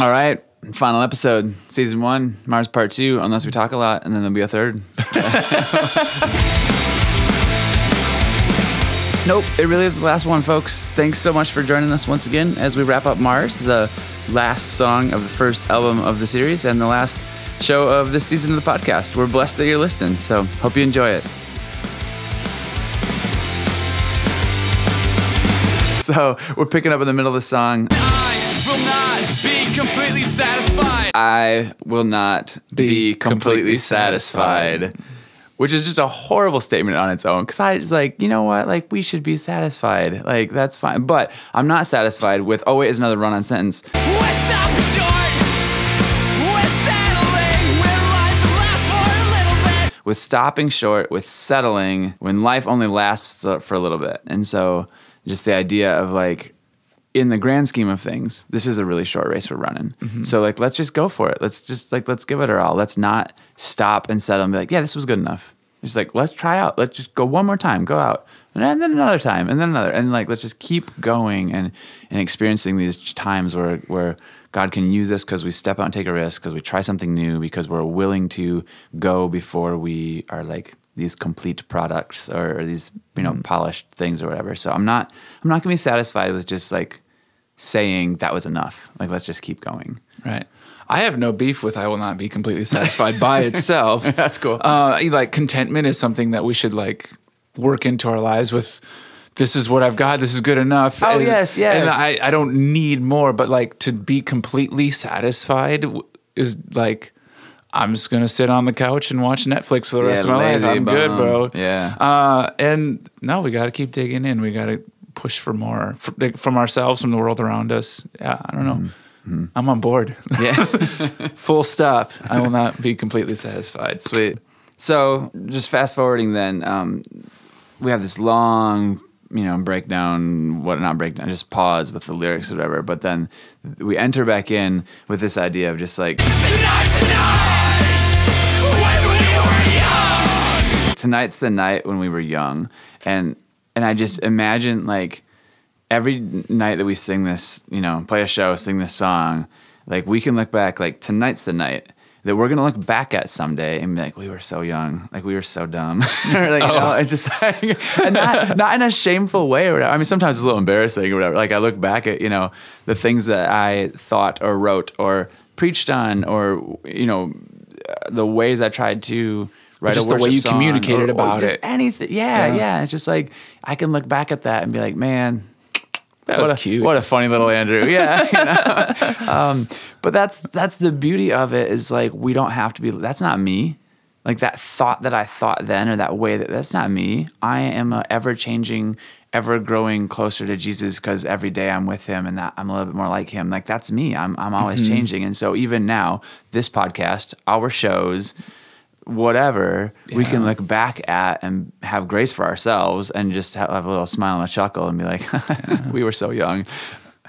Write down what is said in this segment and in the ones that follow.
All right. Final episode, season one, Mars part two, unless we talk a lot, and then there'll be a third. nope, it really is the last one, folks. Thanks so much for joining us once again as we wrap up Mars, the last song of the first album of the series and the last show of this season of the podcast. We're blessed that you're listening, so hope you enjoy it. So we're picking up in the middle of the song. I will not be completely satisfied. I will not be, completely, satisfied. Which is just a horrible statement on its own. Cause I was like, you know what? Like, we should be satisfied. Like, that's fine. But I'm not satisfied with, oh, wait, is another run on sentence. We're stopping short. We're settling when life lasts for a little bit. With stopping short, with settling, when life only lasts for a little bit. And so, just the idea of like, in the grand scheme of things, this is a really short race we're running. Mm-hmm. So like, let's just go for it. Let's just like, let's give it our all. Let's not stop and settle and be like, yeah, this was good enough. It's like, let's try out. Let's just go one more time. Go out, and then, then another time, and then another, and like, let's just keep going and and experiencing these times where where God can use us because we step out and take a risk, because we try something new, because we're willing to go before we are like these complete products or, these you know polished things or whatever. So I'm not I'm not gonna be satisfied with just like saying that was enough. Like let's just keep going. Right. I have no beef with I will not be completely satisfied by itself. That's cool. Uh, like contentment is something that we should like work into our lives with. This is what I've got. This is good enough. Oh, yes, yes. And I, I don't need more. But like to be completely satisfied is like I'm just gonna sit on the couch and watch Netflix for the rest Yeah, of my life. I'm good, bro. Yeah. Uh, and no, we got to keep digging in. We got to push for more f- like, from ourselves, from the world around us. Yeah, I don't know. Mm-hmm. I'm on board. Yeah. Full stop. I will not be completely satisfied. Sweet. So just fast forwarding then, um, we have this long, you know, breakdown, what not breakdown, just pause with the lyrics or whatever. But then we enter back in with this idea of just like Tonight's the night when we were young. tonight's the night when we were young, and and I just imagine like every night that we sing this, you know, play a show, sing this song, like we can look back like tonight's the night that we're gonna look back at someday and be like, we were so young, like we were so dumb. or like, you know, oh. it's just like, and not not in a shameful way or whatever. I mean, sometimes it's a little embarrassing or whatever. Like I look back at you know the things that I thought or wrote or preached on or you know the ways I tried to. Write just a the way you communicated or- or about just it. anything. Yeah, yeah, Yeah. It's just like I can look back at that and be like, man, That what was a, cute. What a funny little Andrew. Yeah. you know? um, but that's that's the beauty of it is like we don't have to be. That's not me. Like that thought that I thought then or that way that that's not me. I am a ever changing, ever growing closer to Jesus because every day I'm with Him and that I'm a little bit more like Him. Like that's me. I'm I'm always Mm-hmm. changing. And so even now, this podcast, our shows whatever we can look back at and have grace for ourselves and just have, have a little smile and a chuckle and be like we were so young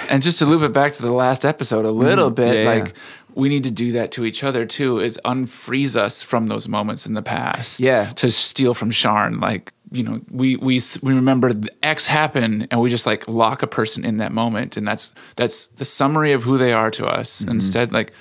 and just to loop it back to the last episode a little bit, Mm-hmm. Yeah, yeah. like we need to do that to each other too, is unfreeze us from those moments in the past. Yeah. To steal from Sharn. Like, you know, we we we remember the X happened and we just like lock a person in that moment. And that's that's the summary of who they are to us. Mm-hmm. Instead, like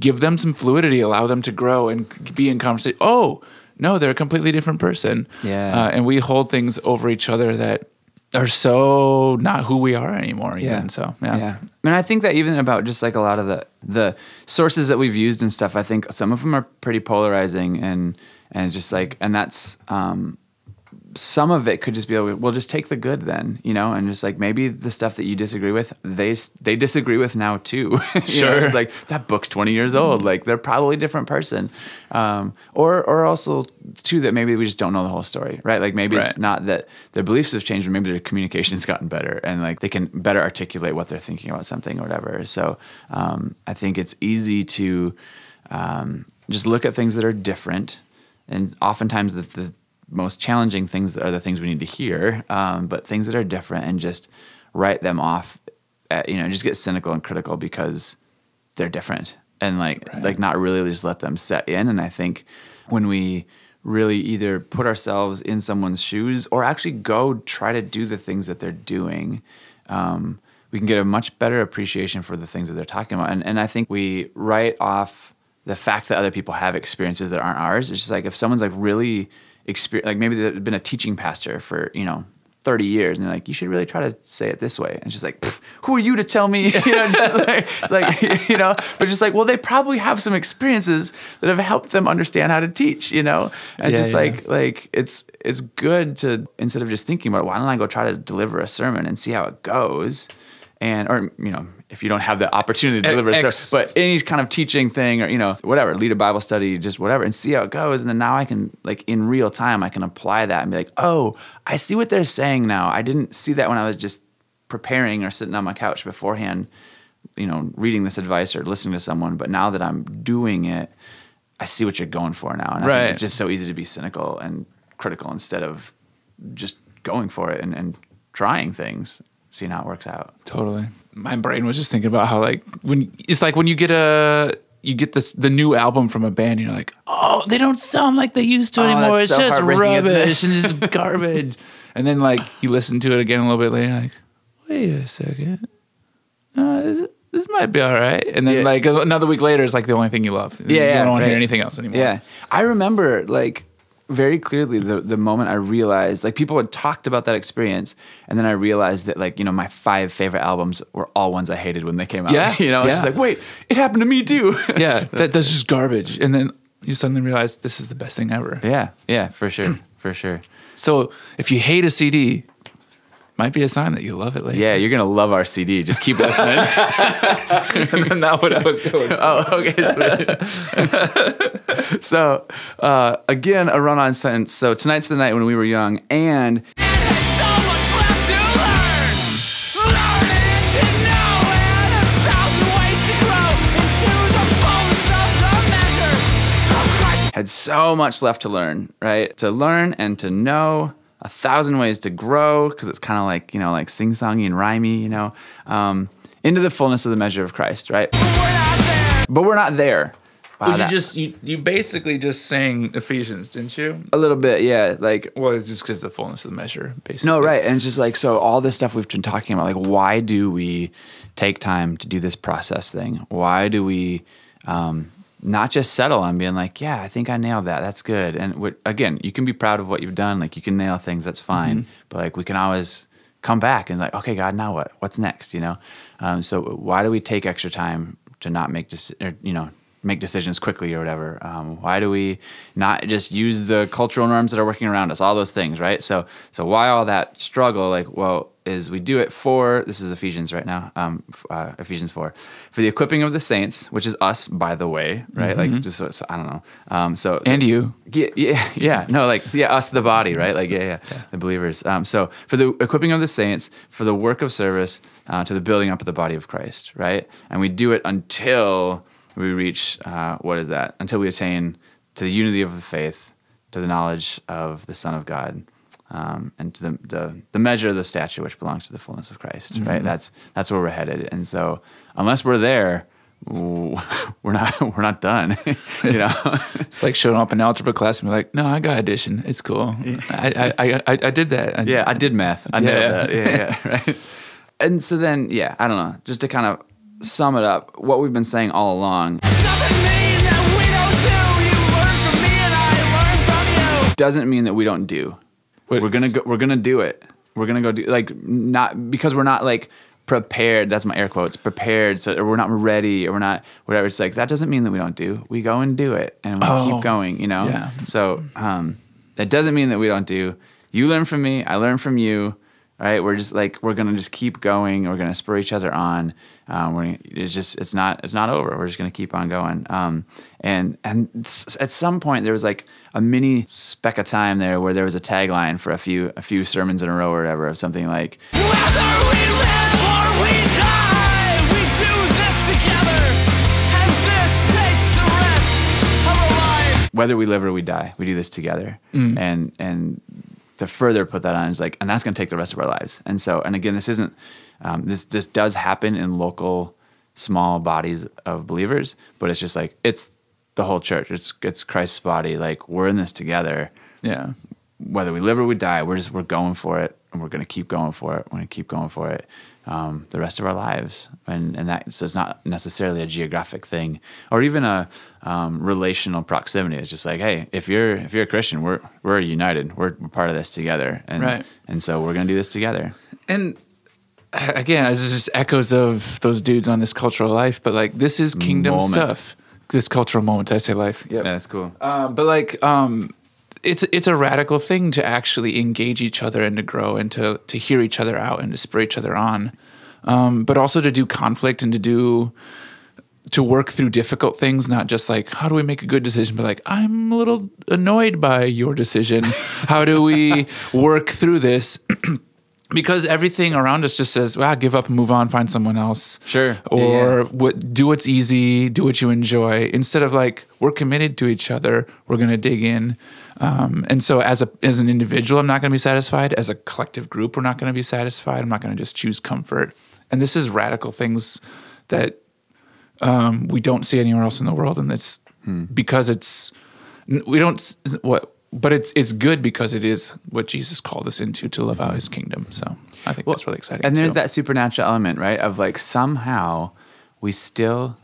give them some fluidity, allow them to grow and be in conversation. Oh, no, they're a completely different person. Yeah. Uh, and we hold things over each other that are so not who we are anymore. Even. So, yeah. yeah and i think that even about just like a lot of the the sources that we've used and stuff i think some of them are pretty polarizing and and just like and that's um some of it could just be able, well, just take the good then, you know, and just like maybe the stuff that you disagree with, they they disagree with now too. You know, Sure. it's like that book's twenty years old. Like they're probably a different person, um, or or also too that maybe we just don't know the whole story, right? Like maybe it's not that their beliefs have changed, but maybe their communication's gotten better, and like they can better articulate what they're thinking about something or whatever. So um, I think it's easy to um, just look at things that are different, and oftentimes the, the most challenging things are the things we need to hear, um, but things that are different and just write them off. At, you know, just get cynical and critical because they're different, and like like not really just let them set in. And I think when we really either put ourselves in someone's shoes or actually go try to do the things that they're doing, um, we can get a much better appreciation for the things that they're talking about. And and I think we write off the fact that other people have experiences that aren't ours. It's just like if someone's like really exper like maybe they've been a teaching pastor for you know. 30 years and they're like you should really try to say it this way and she's like who are you to tell me you know just like, like you know but just like well they probably have some experiences that have helped them understand how to teach you know and Yeah, just yeah. like like it's it's good to instead of just thinking about why don't I go try to deliver a sermon and see how it goes, and or you know if you don't have the opportunity to deliver a sermon, but any kind of teaching thing or you know whatever, lead a Bible study, just whatever, and see how it goes, and then now I can like in real time I can apply that and be like, oh, I see what they're saying now. I didn't see that when I was just preparing or sitting on my couch beforehand, you know, reading this advice or listening to someone, but now that I'm doing it. I see what you're going for now, and I Right. think it's just so easy to be cynical and critical instead of just going for it and, and trying things, seeing how it works out. Totally. My brain was just thinking about how like when it's like when you get a you get this the new album from a band, and you're like, oh, they don't sound like they used to Oh, anymore. It's so just it? rubbish and just garbage. And then like you listen to it again a little bit later, like, wait a second, uh, this, this might be all right. And then Yeah. like another week later, it's like the only thing you love. Yeah, you yeah, don't want to hear anything else anymore. Yeah. I remember like very clearly the, the moment I realized like people had talked about that experience and then I realized that like, you know, my five favorite albums were all ones I hated when they came out. Yeah, You know, it's just like, wait, it happened to me too. yeah, that, that's just garbage. And then you suddenly realize this is the best thing ever. yeah. Yeah, for sure. For sure. So if you hate a CD, might be a sign that you love it later. Yeah, you're gonna love our CD. Just keep listening. not what I was going. oh, okay. so, uh, again, a run-on sentence. So tonight's the night when we were young, and And there's so much left to learn. Learning to know and a thousand ways to grow into the fullness of the measure of Christ. had so much left to learn, right? To learn and to know a thousand ways to grow, because it's kind of like, you know, like sing-songy and rhymey, you know, um, into the fullness of the measure of Christ, right? We're not there. But we're not there. Wow, Well, you that- just you, you basically just sang Ephesians, didn't you? a little bit, yeah. Like Well, it's just because the fullness of the measure, basically. No, right. And it's just like, so all this stuff we've been talking about, like, why do we take time to do this process thing? Why do we um, not just settle on being like, yeah, I think I nailed that. That's good. And what, again, you can be proud of what you've done. Like, you can nail things. That's fine. But like, we can always come back and like, okay, God, now what? What's next? You know? Um, so why do we take extra time to not make, deci- or, you know, make decisions quickly or whatever? Um, why do we not just use the cultural norms that are working around us? All those things, right? So, so why all that struggle? Like, well, is we do it for this is Ephesians right now, um, uh, Ephesians four, for the equipping of the saints, which is us, by the way, right? Like, just so, so- I don't know. Um, so And you. yeah, yeah, yeah. No, like yeah, us the body, right? Like yeah, yeah, the believers. Um, so for the equipping of the saints, for the work of service, uh, to the building up of the body of Christ, right? And we do it until we reach uh, what is that? Until we attain to the unity of the faith, to the knowledge of the Son of God, um, and to the, the the measure of the stature which belongs to the fullness of Christ, right? That's that's where we're headed. And so unless we're there. We're not. We're not done. you know. It's like showing up in algebra class and be like, no, I got addition. It's cool. I, I, I, I, I did that. I- Yeah, I did math. I nailed Yeah. that. Yeah, yeah, right. And so then, yeah, I don't know. Just to kind of sum it up, what we've been saying all along Doesn't mean that we don't do. You learn from me and I learn from you. doesn't mean that we don't do. Wait, we're gonna go. We're gonna do it. We're gonna go do like not because we're not like prepared. That's my air quotes. Prepared. So or we're not ready or we're not whatever. It's like that doesn't mean that we don't do. We go and do it and we Oh, keep going. You know. yeah. So um, that doesn't mean that we don't do. You learn from me. I learn from you. Right? We're just like we're gonna just keep going. We're gonna spur each other on. Um, we're it's just it's not it's not over. We're just gonna keep on going. Um, and and at some point there was like a mini speck of time there where there was a tagline for a few a few sermons in a row or whatever of something like Whether we live or we die, we do this together. And this takes the rest of our life. whether we live or we die, we do this together. And and to further put that on is like, and that's going to take the rest of our lives. And so, and again, this isn't um, this this does happen in local small bodies of believers, but it's just like it's the whole church. It's it's Christ's body. Like we're in this together. Yeah. Whether we live or we die, we're just we're going for it. and we're going to keep going for it. We're going to keep going for it um, the rest of our lives. And and that so it's not necessarily a geographic thing or even a um, relational proximity. It's just like, hey, if you're if you're a Christian, we're we're united. We're, we're part of this together, and Right. and so we're going to do this together. and again, this is just echoes of those dudes on this cultural life. But like, this is kingdom Moment. stuff. This cultural moment. I say life. Yeah, that's cool. Um, but like, um, it's it's a radical thing to actually engage each other and to grow and to to hear each other out and to spur each other on, um, but also to do conflict and to do to work through difficult things, not just like how do we make a good decision, but like I'm a little annoyed by your decision. how do we work through this? because everything around us just says, "Well, give up and move on, find someone else." Sure. Or Yeah. what do what's easy, do what you enjoy. Instead of like we're committed to each other, we're going to dig in. Um, and so as a as an individual, I'm not going to be satisfied. As a collective group, we're not going to be satisfied. I'm not going to just choose comfort. And this is radical things that um, we don't see anywhere else in the world, and it's because it's we don't what. But it's it's good because it is what Jesus called us into to live out His kingdom. So I think that's really exciting. And there's too. that supernatural element, right? Of like somehow we still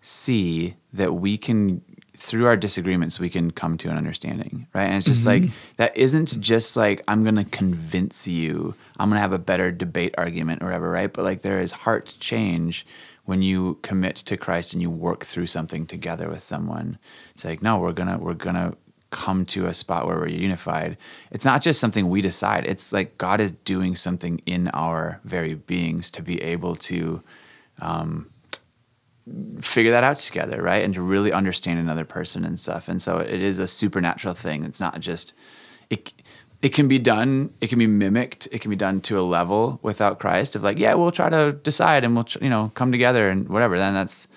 see that we can through our disagreements we can come to an understanding, right? And it's just mm-hmm. like that isn't just like I'm going to convince you, I'm going to have a better debate argument or whatever, right? But like there is heart change when you commit to Christ and you work through something together with someone. It's like no, we're going to we're going to come to a spot where we're unified. It's not just something we decide. It's like God is doing something in our very beings to be able to um, figure that out together, right? And to really understand another person and stuff. And so it is a supernatural thing. It's not just it. It can be done. It can be mimicked. It can be done to a level without Christ. Of like, yeah, we'll try to decide and we'll tr- you know come together and whatever. Then that's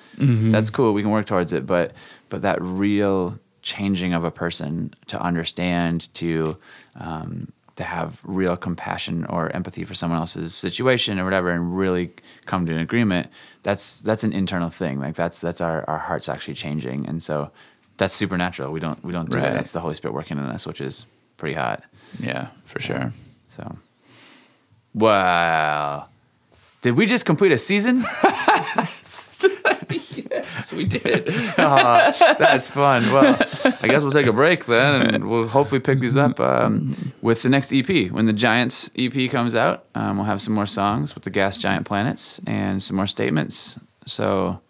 that's cool. We can work towards it. But but that real changing of a person to understand to um, to have real compassion or empathy for someone else's situation or whatever and really come to an agreement that's that's an internal thing. Like that's that's our, our hearts actually changing. And so that's supernatural. We don't we don't do Right. that that's the holy spirit working in us which is pretty hot. Yeah, for sure. so wow did we just complete a season we did. That's fun. Well, I guess we'll take a break then, and we'll hopefully pick these up um, with the next EP. When the Giants EP comes out, um, we'll have some more songs with the Gas Giant Planets and some more statements. So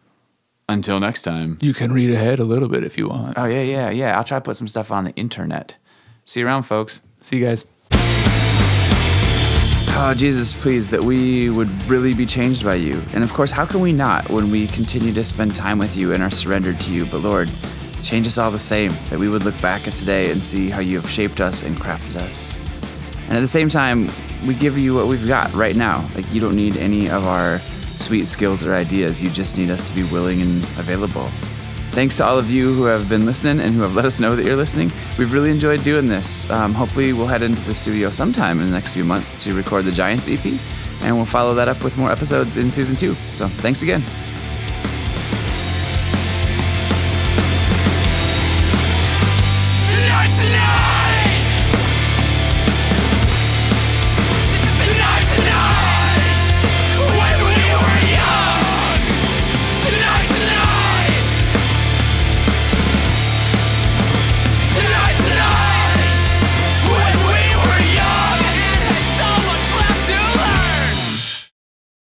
until next time. You can read ahead a little bit if you want. Oh, yeah, yeah, yeah. I'll try to put some stuff on the internet. See you around, folks. See you guys. Oh, Jesus, please, that we would really be changed by you. And of course, how can we not when we continue to spend time with you and are surrendered to you? But Lord, change us all the same, that we would look back at today and see how you have shaped us and crafted us. And at the same time, we give you what we've got right now. Like, you don't need any of our sweet skills or ideas. You just need us to be willing and available. Thanks to all of you who have been listening and who have let us know that you're listening. We've really enjoyed doing this. Um, hopefully, we'll head into the studio sometime in the next few months to record the Giants EP, and we'll follow that up with more episodes in season two. So, thanks again.